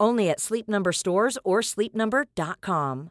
Only at Sleep Number stores or sleepnumber.com.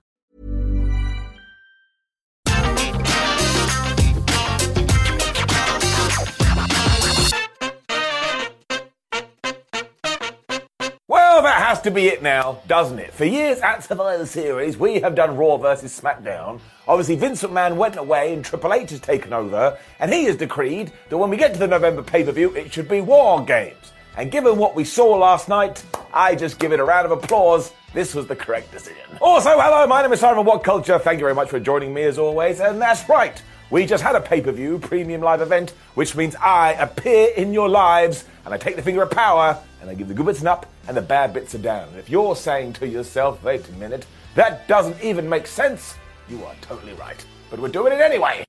Well, that has to be it now, doesn't it? For years at Survivor Series, we have done Raw versus SmackDown. Obviously, Vince McMahon went away and Triple H has taken over, and he has decreed that when we get to the November pay per view, it should be War Games. And given what we saw last night, I just give it a round of applause. This was the correct decision. Also, hello, my name is Simon WhatCulture. Thank you very much for joining me as always. And that's right, we just had a pay per view premium live event, which means I appear in your lives and I take the finger of power and I give the good bits an up and the bad bits are down. And if you're saying to yourself, wait a minute, that doesn't even make sense, you are totally right. But we're doing it anyway.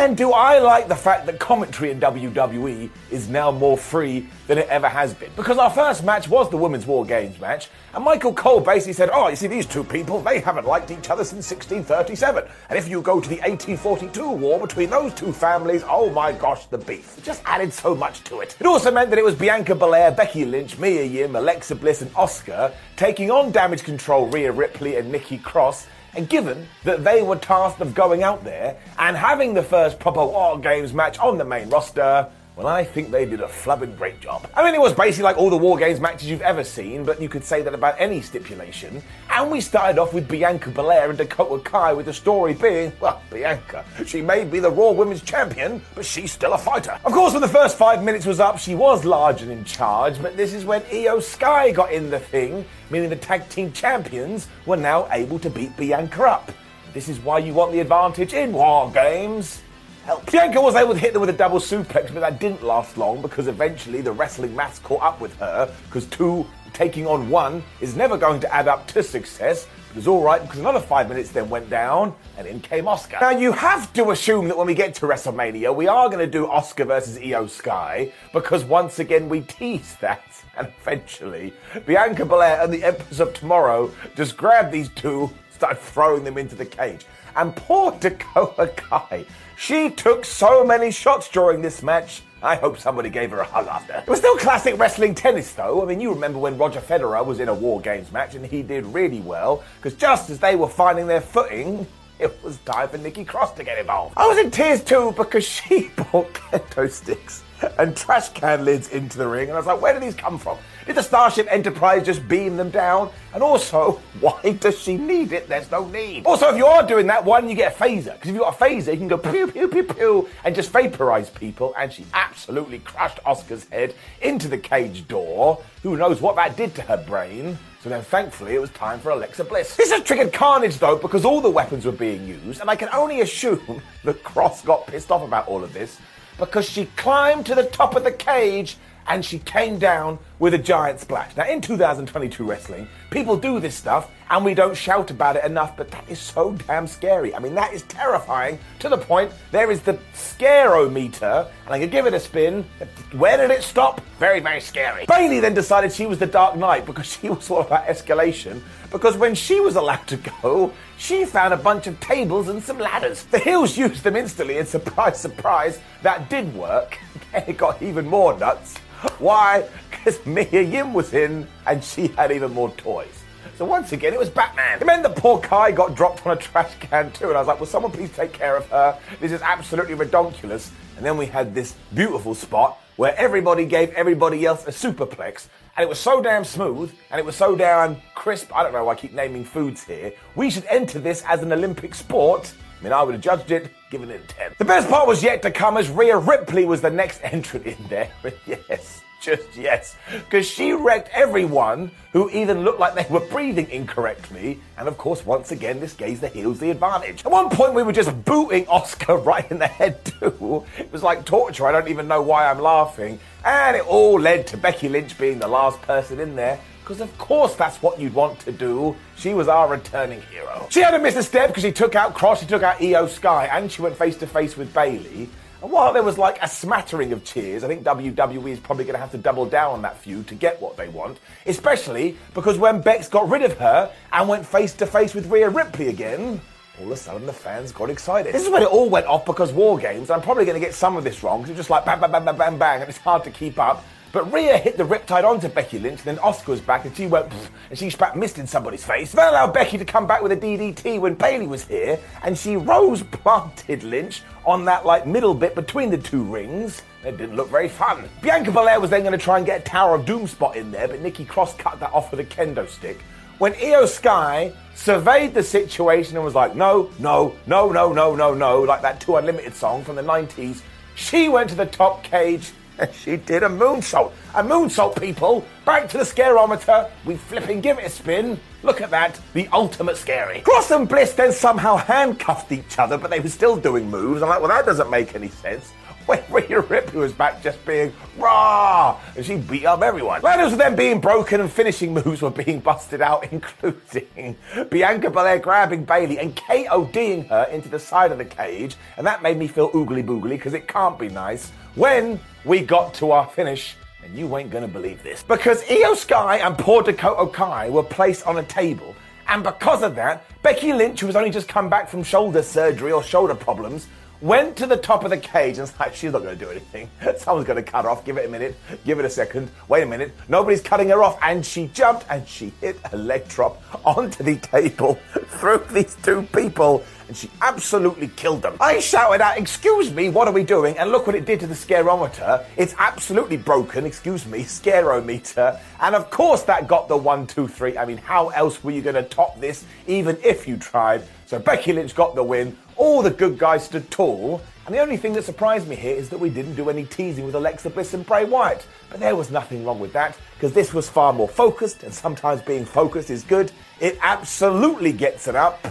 Man, do I like the fact that commentary in WWE is now more free than it ever has been. Because our first match was the Women's War Games match, and Michael Cole basically said, Oh, you see, these two people, they haven't liked each other since 1637. And if you go to the 1842 war between those two families, oh my gosh, the beef. It just added so much to it. It also meant that it was Bianca Belair, Becky Lynch, Mia Yim, Alexa Bliss, and Asuka taking on Damage Control, Rhea Ripley, and Nikki Cross. And given that they were tasked of going out there and having the first proper War Games match on the main roster, well, I think they did a flubbing great job. I mean, it was basically like all the War Games matches you've ever seen, but you could say that about any stipulation. And we started off with Bianca Belair and Dakota Kai, with the story being, well, Bianca. She may be the Raw Women's Champion, but she's still a fighter. Of course, when the first five minutes was up, she was large and in charge, but this is when Iyo Sky got in the thing, meaning the tag team champions were now able to beat Bianca up. This is why you want the advantage in War Games help. Bianca was able to hit them with a double suplex, but that didn't last long because eventually the wrestling maths caught up with her because two taking on one is never going to add up to success. It was all right because another five minutes then went down and in came Asuka. Now you have to assume that when we get to WrestleMania, we are going to do Asuka versus Iyo Sky because once again we tease that. And eventually, Bianca Belair and the Empress of Tomorrow just grabbed these two, started throwing them into the cage. And poor Dakota Kai, she took so many shots during this match. I hope somebody gave her a hug after. It was still classic wrestling tennis, though. I mean, you remember when Roger Federer was in a War Games match and he did really well, because just as they were finding their footing, it was time for Nikki Cross to get involved. I was in tears too because she brought kendo sticks and trash can lids into the ring, and I was like, where did these come from? Did the Starship Enterprise just beam them down? And also, why does she need it? There's no need. Also, if you are doing that, why don't you get a phaser? Because if you've got a phaser, you can go pew, pew, pew, pew, and just vaporize people. And she absolutely crushed Asuka's head into the cage door. Who knows what that did to her brain? So then, thankfully, it was time for Alexa Bliss. This has triggered carnage, though, because all the weapons were being used, and I can only assume that Cross got pissed off about all of this because she climbed to the top of the cage and she came down with a giant splash. Now, in 2022 wrestling, people do this stuff and we don't shout about it enough, but that is so damn scary. I mean, that is terrifying to the point there is the scarometer, and I could give it a spin. Where did it stop? Very, very scary. Bayley then decided she was the Dark Knight because she was all about escalation. Because when she was allowed to go, she found a bunch of tables and some ladders. The heels used them instantly, and surprise, surprise, that did work. It got even more nuts. Why? Because Mia Yim was in and she had even more toys. So once again, it was Batman. It meant that poor Kai got dropped on a trash can too, and I was like, will someone please take care of her? This is absolutely redonkulous. And then we had this beautiful spot where everybody gave everybody else a superplex. And it was so damn smooth and it was so damn crisp. I don't know why I keep naming foods here. We should enter this as an Olympic sport. I mean, I would have judged it, given it a 10. The best part was yet to come as Rhea Ripley was the next entrant in there. yes just yes, because she wrecked everyone who even looked like they were breathing incorrectly. And of course, once again, this gave the heels the advantage. At one point, we were just booting Asuka right in the head, too. It was like torture. I don't even know why I'm laughing. And it all led to Becky Lynch being the last person in there. Because of course that's what you'd want to do. She was our returning hero. She had to miss a step because she took out Cross, she took out Iyo Sky, and she went face to face with Bayley. And while there was like a smattering of cheers, I think WWE is probably going to have to double down on that feud to get what they want. Especially because when Bex got rid of her and went face to face with Rhea Ripley again, all of a sudden the fans got excited. This is when it all went off because War Games, I'm probably going to get some of this wrong because it's just like bam, bam, bam, bam, bang, bang, and it's hard to keep up. But Rhea hit the riptide onto Becky Lynch, and then Asuka was back and she went and she spat mist in somebody's face. That allowed Becky to come back with a DDT when Bayley was here, and she rose planted Lynch on that like middle bit between the two rings. It didn't look very fun. Bianca Belair was then going to try and get a Tower of Doom spot in there, but Nikki Cross cut that off with a kendo stick. When Iyo Sky surveyed the situation and was like, no, no, no, no, no, no, no, like that 2 Unlimited song from the 90s, she went to the top cage she did a moonsault. A moonsault, people. Back to the scarometer. We flipping give it a spin. Look at that. The ultimate scary. Cross and Bliss then somehow handcuffed each other, but they were still doing moves. I'm like, well, that doesn't make any sense. When Rhea Ripley was back just being raw, and she beat up everyone. Ladders were then being broken and finishing moves were being busted out, including Bianca Belair grabbing Bayley and KODing her into the side of the cage, and that made me feel oogly boogly because it can't be nice when we got to our finish. And you ain't gonna believe this. Because Iyo Sky and poor Dakota Kai were placed on a table. And because of that, Becky Lynch, who has only just come back from shoulder surgery or shoulder problems, went to the top of the cage and was like, she's not going to do anything. Someone's going to cut her off. Give it a minute. Give it a second. Wait a minute. Nobody's cutting her off. And she jumped and she hit a leg drop onto the table through these two people. And she absolutely killed them. I shouted out, Excuse me, what are we doing? And look what it did to the scarometer. It's absolutely broken, excuse me, scarometer. And of course, that got the one, two, three. I mean, how else were you going to top this, even if you tried? So Becky Lynch got the win. All the good guys stood tall. And the only thing that surprised me here is that we didn't do any teasing with Alexa Bliss and Bray Wyatt. But there was nothing wrong with that, because this was far more focused, and sometimes being focused is good. It absolutely gets it up.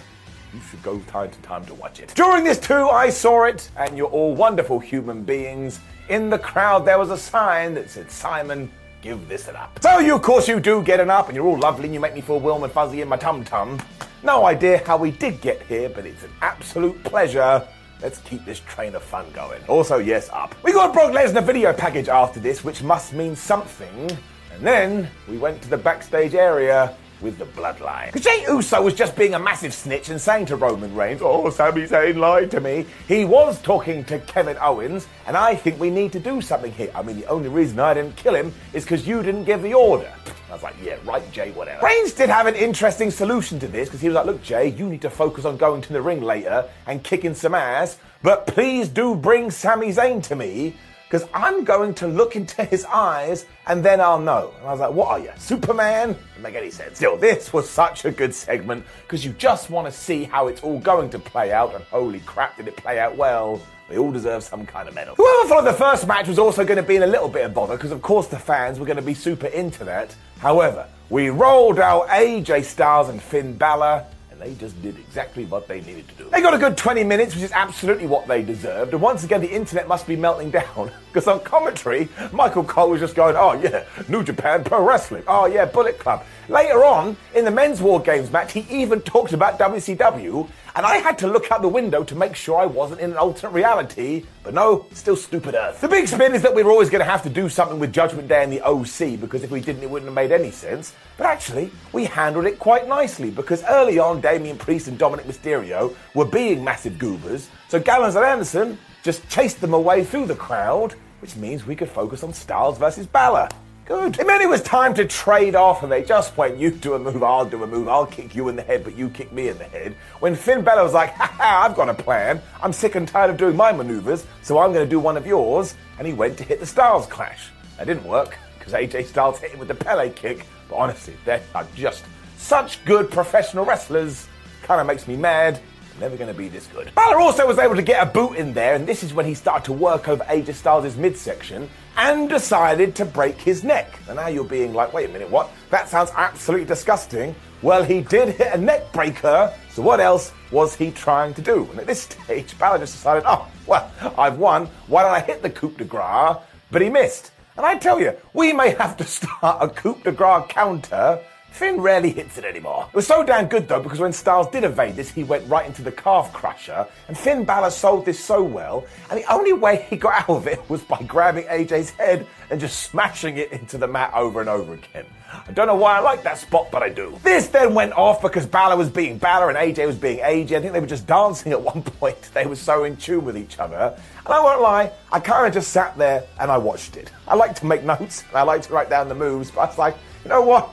You should go time to time to watch it. During this too, I saw it, and you're all wonderful human beings. In the crowd, there was a sign that said, Simon, give this an up. So you, of course, you do get an up, and you're all lovely, and you make me feel warm and fuzzy in my tum tum. No idea how we did get here, but it's an absolute pleasure. Let's keep this train of fun going. Also, yes, up. We got a Brock Lesnar video package after this, which must mean something. And then we went to the backstage area with the bloodline. Because Jey Uso was just being a massive snitch and saying to Roman Reigns, Oh, Sami Zayn lied to me. He was talking to Kevin Owens, and I think we need to do something here. I mean, the only reason I didn't kill him is because you didn't give the order. I was like, yeah, right, Jay, whatever. Reigns did have an interesting solution to this because he was like, look, Jay, you need to focus on going to the ring later and kicking some ass, but please do bring Sami Zayn to me because I'm going to look into his eyes and then I'll know. And I was like, what are you, Superman? Doesn't make any sense. Still, this was such a good segment because you just want to see how it's all going to play out, and holy crap, did it play out well. They all deserve some kind of medal. Whoever thought the first match was also going to be in a little bit of bother because, of course, the fans were going to be super into that. However, we rolled out AJ Styles and Finn Balor they just did exactly what they needed to do. They got a good 20 minutes, which is absolutely what they deserved. And once again, the internet must be melting down because on commentary, Michael Cole was just going, "Oh yeah, New Japan Pro Wrestling. Oh yeah, Bullet Club." Later on in the men's War Games match, he even talked about WCW, and I had to look out the window to make sure I wasn't in an alternate reality. But no, still stupid Earth. The big spin is that we were always going to have to do something with Judgment Day and the OC because if we didn't, it wouldn't have made any sense. But actually, we handled it quite nicely because early on, Damian Priest and Dominic Mysterio were being massive goobers. So Gallows and Anderson just chased them away through the crowd, which means we could focus on Styles versus Balor. Good. It meant it was time to trade off, and they just went, you do a move, I'll do a move, I'll kick you in the head, but you kick me in the head. When Finn Balor was like, ha ha, I've got a plan. I'm sick and tired of doing my maneuvers, so I'm going to do one of yours. And he went to hit the Styles Clash. That didn't work, because AJ Styles hit him with the Pele kick. But honestly, they are uh, just such good professional wrestlers. Kind of makes me mad. Never going to be this good. Balor also was able to get a boot in there, and this is when he started to work over AJ Styles' midsection and decided to break his neck. And now you're being like, wait a minute, what? That sounds absolutely disgusting. Well, he did hit a neck breaker, so what else was he trying to do? And at this stage, Balor just decided, oh, well, I've won. Why don't I hit the coup de grace? But he missed. And I tell you, we may have to start a coup de grace counter Finn rarely hits it anymore. It was so damn good though because when Styles did evade this, he went right into the calf crusher, and Finn Balor sold this so well, and the only way he got out of it was by grabbing AJ's head and just smashing it into the mat over and over again. I don't know why I like that spot, but I do. This then went off because Balor was being Balor and AJ was being AJ. I think they were just dancing at one point. They were so in tune with each other. And I won't lie, I kind of just sat there and I watched it. I like to make notes and I like to write down the moves, but I was like, you know what?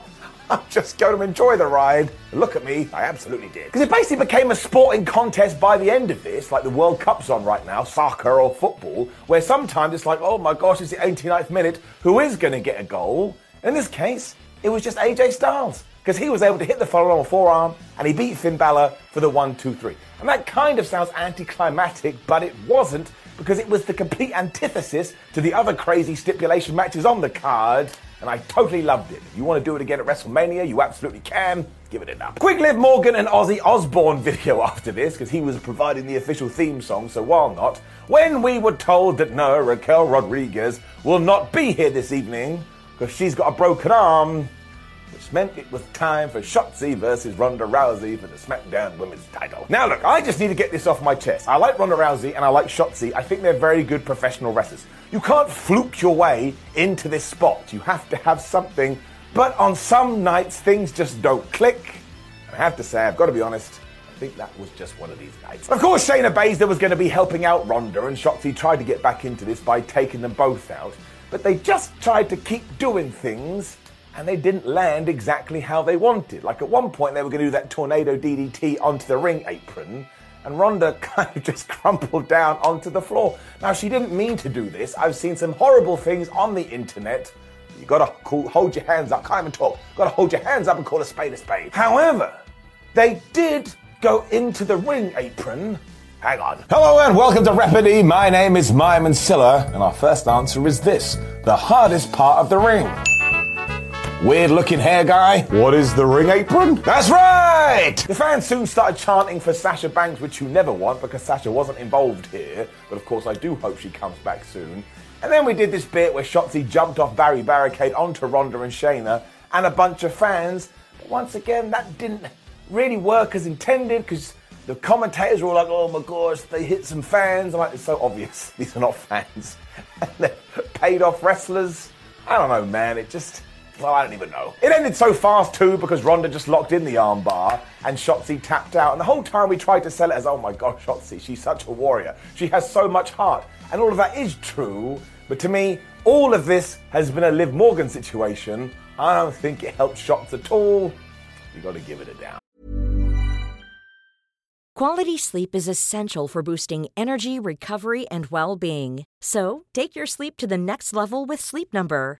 I'm just going to enjoy the ride. Look at me, I absolutely did. Because it basically became a sporting contest by the end of this, like the World Cup's on right now, soccer or football, where sometimes it's like, oh my gosh, it's the 89th minute, who is going to get a goal? In this case, it was just AJ Styles. Because he was able to hit the follow on forearm and he beat Finn Balor for the 1 2 3. And that kind of sounds anticlimactic, but it wasn't because it was the complete antithesis to the other crazy stipulation matches on the card and I totally loved it. If you want to do it again at WrestleMania, you absolutely can. Give it enough. Quick Liv Morgan and Ozzy Osbourne video after this, because he was providing the official theme song, so why not? When we were told that no, Raquel Rodriguez will not be here this evening, because she's got a broken arm, meant it was time for Shotzi versus Ronda Rousey for the SmackDown Women's title. Now, look, I just need to get this off my chest. I like Ronda Rousey and I like Shotzi. I think they're very good professional wrestlers. You can't fluke your way into this spot. You have to have something. But on some nights, things just don't click. I have to say, I've got to be honest, I think that was just one of these nights. Of course, Shayna Baszler was going to be helping out Ronda, and Shotzi tried to get back into this by taking them both out. But they just tried to keep doing things and they didn't land exactly how they wanted. Like at one point, they were going to do that tornado DDT onto the ring apron, and Ronda kind of just crumpled down onto the floor. Now, she didn't mean to do this. I've seen some horrible things on the internet. You gotta call, hold your hands up, can't even talk. Gotta hold your hands up and call a spade a spade. However, they did go into the ring apron. Hang on. Hello and welcome to Rapidly. My name is Myman Silla, and our first answer is this the hardest part of the ring. Weird looking hair guy. What is the ring apron? That's right! The fans soon started chanting for Sasha Banks, which you never want because Sasha wasn't involved here. But of course, I do hope she comes back soon. And then we did this bit where Shotzi jumped off Barry Barricade onto Ronda and Shayna and a bunch of fans. But once again, that didn't really work as intended because the commentators were all like, oh my gosh, they hit some fans. I'm like, it's so obvious. These are not fans. and they're paid off wrestlers. I don't know, man. It just well, I don't even know. It ended so fast too because Ronda just locked in the armbar and Shotzi tapped out. And the whole time we tried to sell it as, oh my god, Shotzi, she's such a warrior. She has so much heart. And all of that is true. But to me, all of this has been a Liv Morgan situation. I don't think it helped Shots at all. You got to give it a down. Quality sleep is essential for boosting energy, recovery, and well-being. So take your sleep to the next level with Sleep Number.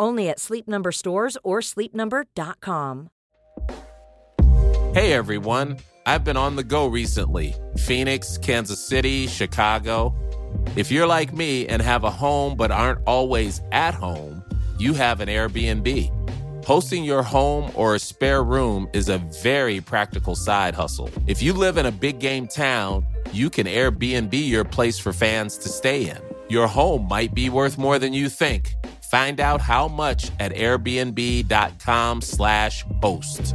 Only at Sleep Number stores or sleepnumber.com. Hey everyone, I've been on the go recently Phoenix, Kansas City, Chicago. If you're like me and have a home but aren't always at home, you have an Airbnb. Hosting your home or a spare room is a very practical side hustle. If you live in a big game town, you can Airbnb your place for fans to stay in. Your home might be worth more than you think. Find out how much at airbnb.com/slash host.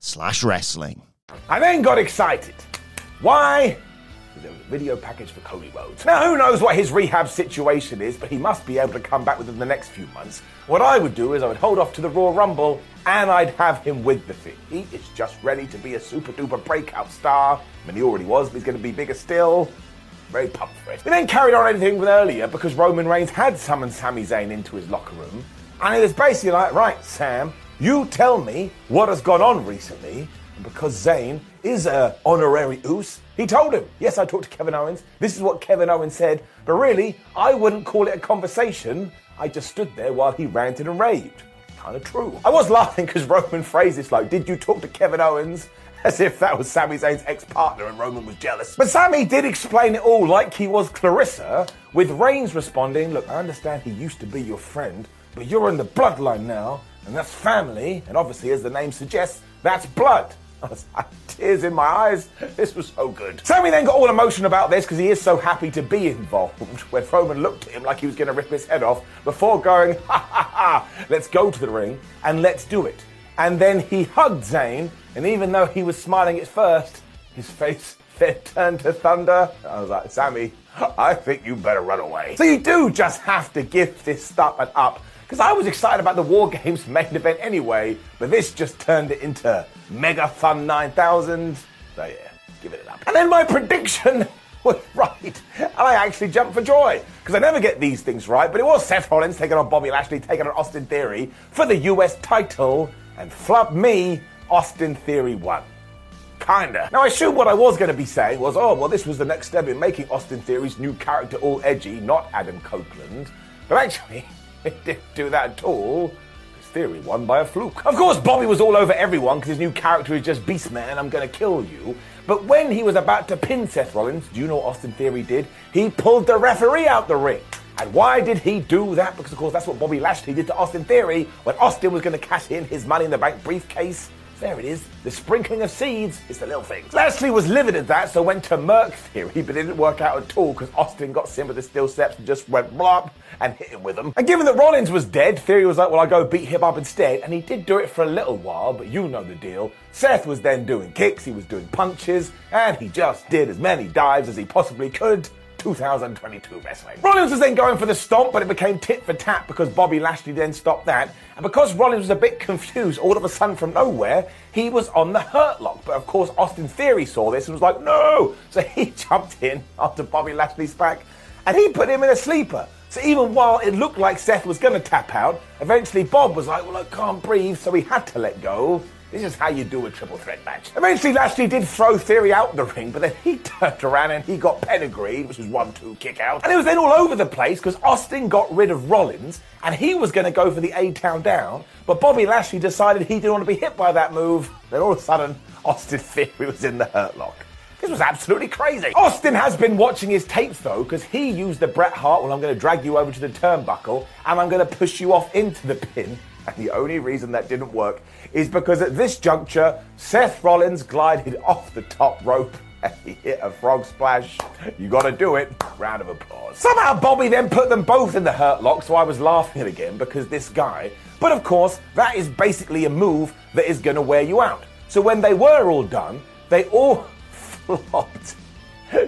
slash wrestling. I then got excited. Why? There was a video package for Cody Rhodes. Now, who knows what his rehab situation is, but he must be able to come back within the next few months. What I would do is I would hold off to the Royal Rumble and I'd have him with the Fiend. He is just ready to be a super duper breakout star. I mean, he already was, but he's going to be bigger still. Very pumped for it. We then carried on anything with earlier because Roman Reigns had summoned Sami Zayn into his locker room. And it was basically like, right, Sam, you tell me what has gone on recently. And because Zayn is a honorary oos, he told him, yes, I talked to Kevin Owens. This is what Kevin Owens said. But really, I wouldn't call it a conversation. I just stood there while he ranted and raved. Kind of true. I was laughing because Roman phrased this like, did you talk to Kevin Owens? As if that was Sami Zayn's ex partner and Roman was jealous. But Sami did explain it all like he was Clarissa, with Reigns responding, Look, I understand he used to be your friend, but you're in the bloodline now, and that's family, and obviously, as the name suggests, that's blood. Tears in my eyes. This was so good. Sammy then got all emotional about this because he is so happy to be involved. When Roman looked at him like he was going to rip his head off before going, ha ha ha, let's go to the ring and let's do it. And then he hugged Zayn, and even though he was smiling at first, his face then turned to thunder. I was like, Sammy, I think you better run away. So you do just have to give this stuff an up. Because I was excited about the War Games main event anyway, but this just turned it into Mega Fun 9000. So yeah, give it up. And then my prediction was right. And I actually jumped for joy. Because I never get these things right, but it was Seth Rollins taking on Bobby Lashley, taking on Austin Theory for the US title. And flub me, Austin Theory won. Kinda. Now, I assume what I was going to be saying was, oh, well, this was the next step in making Austin Theory's new character all edgy, not Adam Copeland. But actually, it didn't do that at all. His Theory won by a fluke. Of course, Bobby was all over everyone because his new character is just Beastman, I'm to kill you. But when he was about to pin Seth Rollins, do you know what Austin Theory did? He pulled the referee out the ring. And why did he do that? Because, of course, that's what Bobby Lashley did to Austin Theory when Austin was going to cash in his Money in the Bank briefcase. There it is. The sprinkling of seeds is the little thing. Lashley was livid at that, so went to Merc Theory, but it didn't work out at all because Austin got Sim with the steel steps and just went blop and hit him with them. And given that Rollins was dead, Theory was like, well, I'll go beat him up instead. And he did do it for a little while, but you know the deal. Seth was then doing kicks, he was doing punches, and he just did as many dives as he possibly could. 2022 wrestling. Rollins was then going for the stomp, but it became tit for tat because Bobby Lashley then stopped that. And because Rollins was a bit confused, all of a sudden from nowhere, he was on the hurt lock. But of course, Austin Theory saw this and was like, no! So he jumped in after Bobby Lashley's back and he put him in a sleeper. So even while it looked like Seth was going to tap out, eventually Bob was like, well, I can't breathe, so he had to let go. This is how you do a triple threat match. Eventually, Lashley did throw Theory out the ring, but then he turned around and he got pedigreed, which was one two kick out. And it was then all over the place because Austin got rid of Rollins and he was going to go for the A Town down, but Bobby Lashley decided he didn't want to be hit by that move. Then all of a sudden, Austin Theory was in the hurt lock. This was absolutely crazy. Austin has been watching his tapes though, because he used the Bret Hart, well, I'm going to drag you over to the turnbuckle and I'm going to push you off into the pin. And the only reason that didn't work is because at this juncture, Seth Rollins glided off the top rope and he hit a frog splash. You gotta do it. Round of applause. Somehow Bobby then put them both in the hurt lock, so I was laughing again because this guy. But of course, that is basically a move that is gonna wear you out. So when they were all done, they all flopped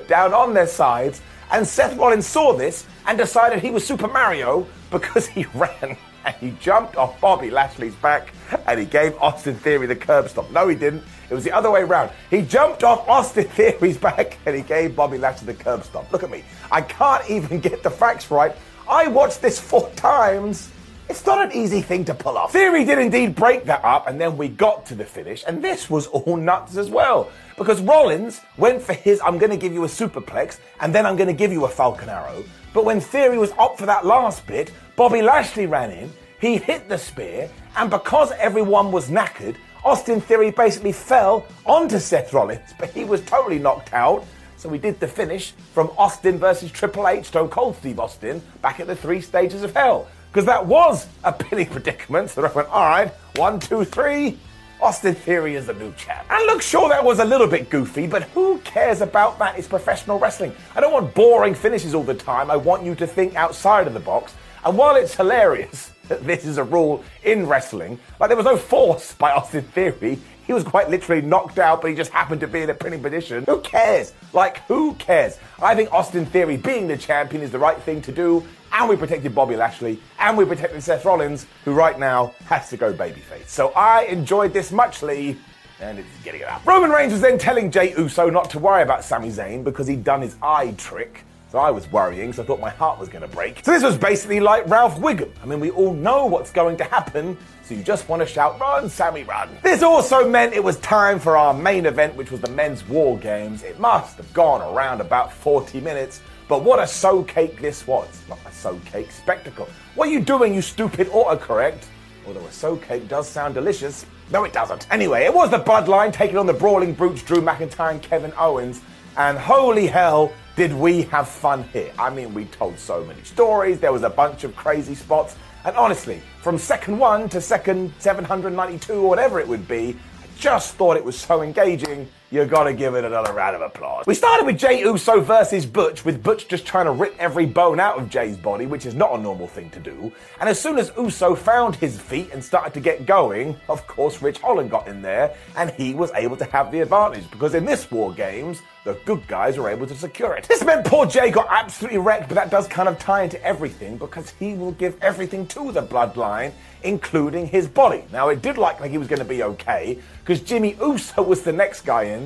down on their sides And Seth Rollins saw this and decided he was Super Mario because he ran and he jumped off Bobby Lashley's back and he gave Austin Theory the curb stomp. No, he didn't. It was the other way around. He jumped off Austin Theory's back and he gave Bobby Lashley the curb stomp. Look at me. I can't even get the facts right. I watched this four times. It's not an easy thing to pull off. Theory did indeed break that up, and then we got to the finish, and this was all nuts as well. Because Rollins went for his, I'm going to give you a superplex, and then I'm going to give you a Falcon Arrow. But when Theory was up for that last bit, Bobby Lashley ran in, he hit the spear, and because everyone was knackered, Austin Theory basically fell onto Seth Rollins, but he was totally knocked out. So we did the finish from Austin versus Triple H, Stone Cold Steve Austin, back at the three stages of hell. Because that was a pinning predicament. So I went, all right, one, two, three. Austin Theory is the new champ. And look, sure, that was a little bit goofy, but who cares about that? It's professional wrestling. I don't want boring finishes all the time. I want you to think outside of the box. And while it's hilarious that this is a rule in wrestling, like there was no force by Austin Theory, he was quite literally knocked out, but he just happened to be in a pinning position. Who cares? Like, who cares? I think Austin Theory being the champion is the right thing to do, and we protected Bobby Lashley, and we protected Seth Rollins, who right now has to go babyface. So I enjoyed this muchly. And it's getting it up. Roman Reigns was then telling Jey Uso not to worry about Sami Zayn because he'd done his eye trick. So I was worrying, so I thought my heart was going to break. So this was basically like Ralph Wiggum. I mean, we all know what's going to happen, so you just want to shout, run, Sammy, run. This also meant it was time for our main event, which was the men's war games. It must have gone around about 40 minutes, but what a so cake this was. Not a so cake spectacle. What are you doing, you stupid autocorrect? Although a so cake does sound delicious. No, it doesn't. Anyway, it was the Bloodline taking on the Brawling Brutes, Drew McIntyre and Kevin Owens. And holy hell, did we have fun here. I mean, we told so many stories, there was a bunch of crazy spots. And honestly, from second one to second 792 or whatever it would be, I just thought it was so engaging. You gotta give it another round of applause. We started with Jey Uso versus Butch, with Butch just trying to rip every bone out of Jay's body, which is not a normal thing to do. And as soon as Uso found his feet and started to get going, of course, Ridge Holland got in there, and he was able to have the advantage, because in this War Games, the good guys were able to secure it. This meant poor Jay got absolutely wrecked, but that does kind of tie into everything, because he will give everything to the bloodline, including his body. Now, it did look like he was going to be okay, because Jimmy Uso was the next guy in,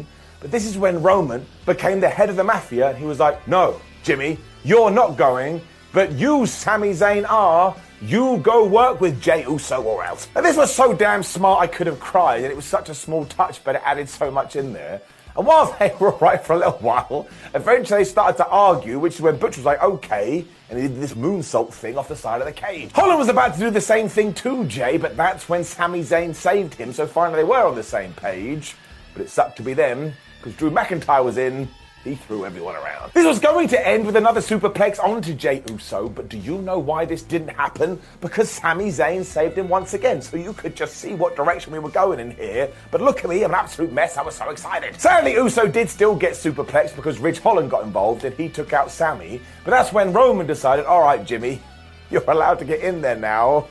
but this is when Roman became the head of the mafia, and he was like, no, Jimmy, you're not going, but you, Sami Zayn, are. You go work with Jey Uso or else. And this was so damn smart I could have cried, and it was such a small touch, but it added so much in there. And while they were right for a little while, eventually they started to argue, which is when Butch was like, okay, and he did this moonsault thing off the side of the cage. Holland was about to do the same thing to Jay, but that's when Sami Zayn saved him, so finally they were on the same page. But it sucked to be them, because Drew McIntyre was in, he threw everyone around. This was going to end with another superplex onto Jey Uso, but do you know why this didn't happen? Because Sami Zayn saved him once again, so you could just see what direction we were going in here. But look at me, I'm an absolute mess. I was so excited. Sadly, Uso did still get superplexed because Ridge Holland got involved and he took out Sami. But that's when Roman decided, all right, Jimmy, you're allowed to get in there now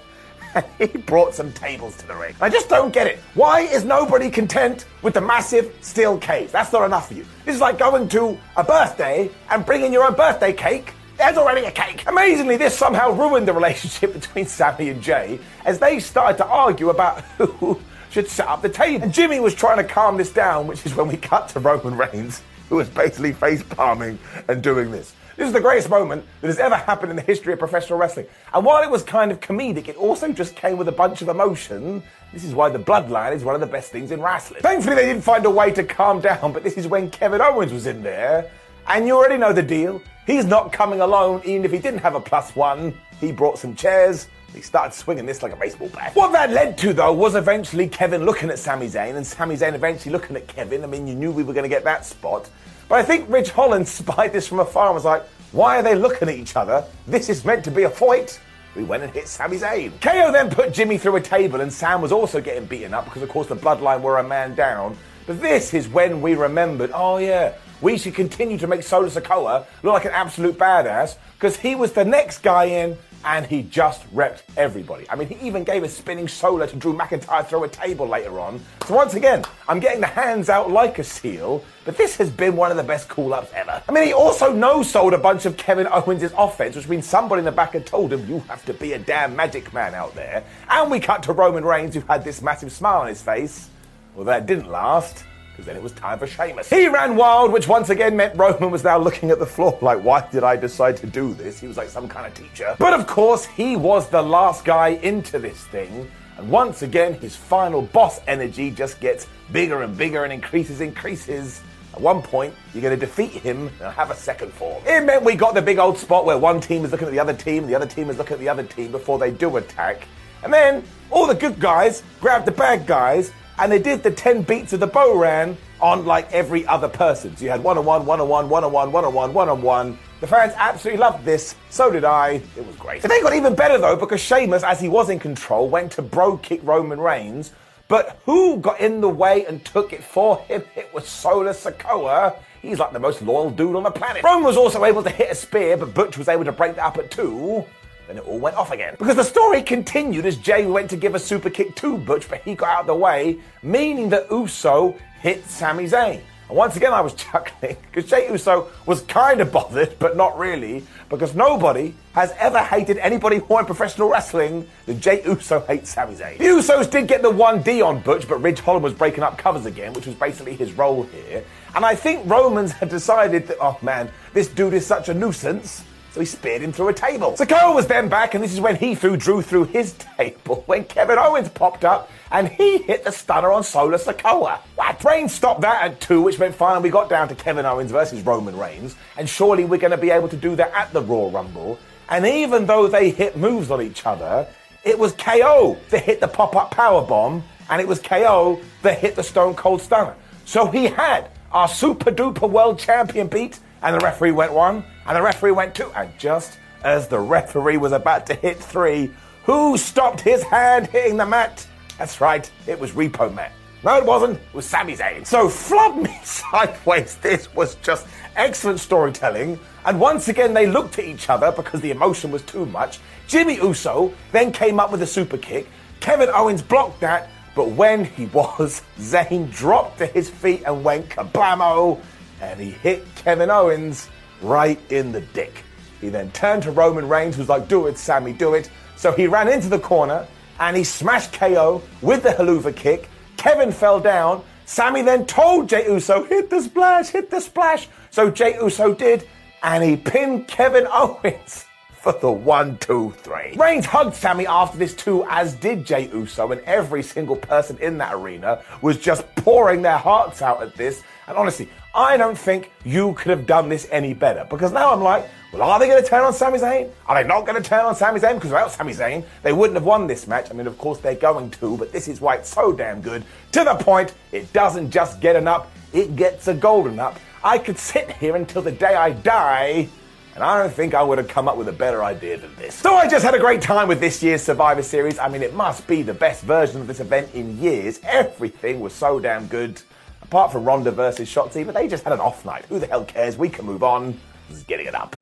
he brought some tables to the ring. I just don't get it. Why is nobody content with the massive steel cage? That's not enough for you. This is like going to a birthday and bringing your own birthday cake. There's already a cake. Amazingly, this somehow ruined the relationship between Sammy and Jay as they started to argue about who should set up the table. And Jimmy was trying to calm this down, which is when we cut to Roman Reigns, who was basically face palming and doing this. This is the greatest moment that has ever happened in the history of professional wrestling. And while it was kind of comedic, it also just came with a bunch of emotion. This is why the bloodline is one of the best things in wrestling. Thankfully, they didn't find a way to calm down, but this is when Kevin Owens was in there. And you already know the deal. He's not coming alone, even if he didn't have a plus one. He brought some chairs. He started swinging this like a baseball bat. What that led to, though, was eventually Kevin looking at Sami Zayn and Sami Zayn eventually looking at Kevin. I mean, you knew we were going to get that spot. But I think Ridge Holland spied this from afar and was like, why are they looking at each other? This is meant to be a fight. We went and hit Sami Zayn. KO then put Jimmy through a table, and Sam was also getting beaten up because, of course, the bloodline were a man down. But this is when we remembered oh, yeah, we should continue to make Solo Sikoa look like an absolute badass because he was the next guy in and he just repped everybody. I mean, he even gave a spinning solo to Drew McIntyre through a table later on. So once again, I'm getting the hands out like a seal, but this has been one of the best call-ups ever. I mean, he also no-sold a bunch of Kevin Owens' offense, which means somebody in the back had told him, you have to be a damn magic man out there. And we cut to Roman Reigns, who had this massive smile on his face. Well, that didn't last because then it was time for Sheamus. He ran wild, which once again meant Roman was now looking at the floor like, why did I decide to do this? He was like some kind of teacher. But of course, he was the last guy into this thing. And once again, his final boss energy just gets bigger and bigger and increases, increases. At one point, you're going to defeat him and have a second form. It meant we got the big old spot where one team is looking at the other team, and the other team is looking at the other team before they do attack. And then all the good guys grab the bad guys and they did the 10 beats of the Bodhrán on like every other person. So you had one on one, one on one, one on one, one on one, one on one. The fans absolutely loved this. So did I. It was great. But they got even better though because Sheamus, as he was in control, went to bro kick Roman Reigns. But who got in the way and took it for him? It was Solo Sikoa. He's like the most loyal dude on the planet. Roman was also able to hit a spear, but Butch was able to break that up at two. Then it all went off again. Because the story continued as Jay went to give a super kick to Butch, but he got out of the way, meaning that Uso hit Sami Zayn. And once again, I was chuckling because Jey Uso was kind of bothered, but not really, because nobody has ever hated anybody more in professional wrestling than Jey Uso hates Sami Zayn. The Usos did get the 1D on Butch, but Ridge Holland was breaking up covers again, which was basically his role here. And I think Romans had decided that, oh man, this dude is such a nuisance so he speared him through a table. Sikoa was then back, and this is when he threw Drew through his table when Kevin Owens popped up and he hit the stunner on Solo Sikoa. What? Reigns stopped that at two, which meant finally we got down to Kevin Owens versus Roman Reigns, and surely we're going to be able to do that at the Royal Rumble. And even though they hit moves on each other, it was KO that hit the pop-up power bomb, and it was KO that hit the Stone Cold Stunner. So he had our super duper world champion beat and the referee went one, and the referee went two, and just as the referee was about to hit three, who stopped his hand hitting the mat? That's right, it was Repo Man. No, it wasn't. It was Sami Zayn. So flub me sideways. This was just excellent storytelling. And once again, they looked at each other because the emotion was too much. Jimmy Uso then came up with a super kick. Kevin Owens blocked that. But when he was, Zayn dropped to his feet and went kablamo and he hit Kevin Owens right in the dick. He then turned to Roman Reigns, who's like, Do it, Sammy, do it. So he ran into the corner and he smashed KO with the haluva kick. Kevin fell down. Sammy then told Jey Uso, Hit the splash, hit the splash. So Jey Uso did, and he pinned Kevin Owens for the one, two, three. Reigns hugged Sammy after this too, as did Jey Uso, and every single person in that arena was just pouring their hearts out at this. And honestly, I don't think you could have done this any better. Because now I'm like, well, are they going to turn on Sami Zayn? Are they not going to turn on Sami Zayn? Because without Sami Zayn, they wouldn't have won this match. I mean, of course, they're going to, but this is why it's so damn good. To the point, it doesn't just get an up, it gets a golden up. I could sit here until the day I die. And I don't think I would have come up with a better idea than this. So I just had a great time with this year's Survivor Series. I mean, it must be the best version of this event in years. Everything was so damn good apart from Ronda versus Shotzi, but they just had an off night. Who the hell cares? We can move on. This is getting it up.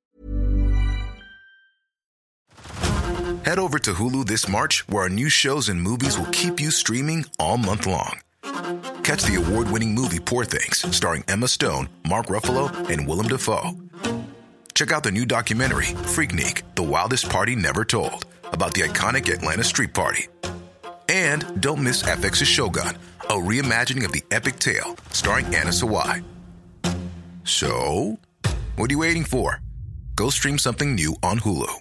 Head over to Hulu this March, where our new shows and movies will keep you streaming all month long. Catch the award winning movie Poor Things, starring Emma Stone, Mark Ruffalo, and Willem Dafoe. Check out the new documentary, Freaknik The Wildest Party Never Told, about the iconic Atlanta Street Party. And don't miss FX's Shogun a reimagining of the epic tale starring Anna Sawai. So, what are you waiting for? Go stream something new on Hulu.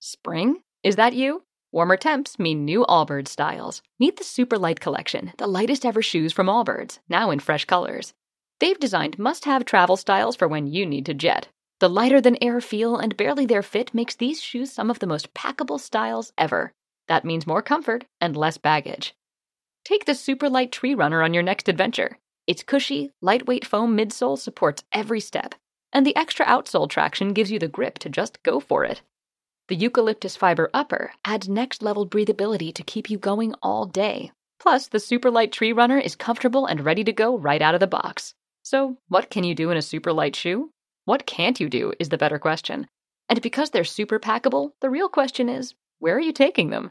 Spring? Is that you? Warmer temps mean new Allbirds styles. Meet the Super Light Collection, the lightest ever shoes from Allbirds, now in fresh colors. They've designed must have travel styles for when you need to jet. The lighter than air feel and barely there fit makes these shoes some of the most packable styles ever. That means more comfort and less baggage. Take the super light tree runner on your next adventure. Its cushy, lightweight foam midsole supports every step, and the extra outsole traction gives you the grip to just go for it. The eucalyptus fiber upper adds next level breathability to keep you going all day. Plus, the super light tree runner is comfortable and ready to go right out of the box. So, what can you do in a super light shoe? What can't you do is the better question. And because they're super packable, the real question is where are you taking them?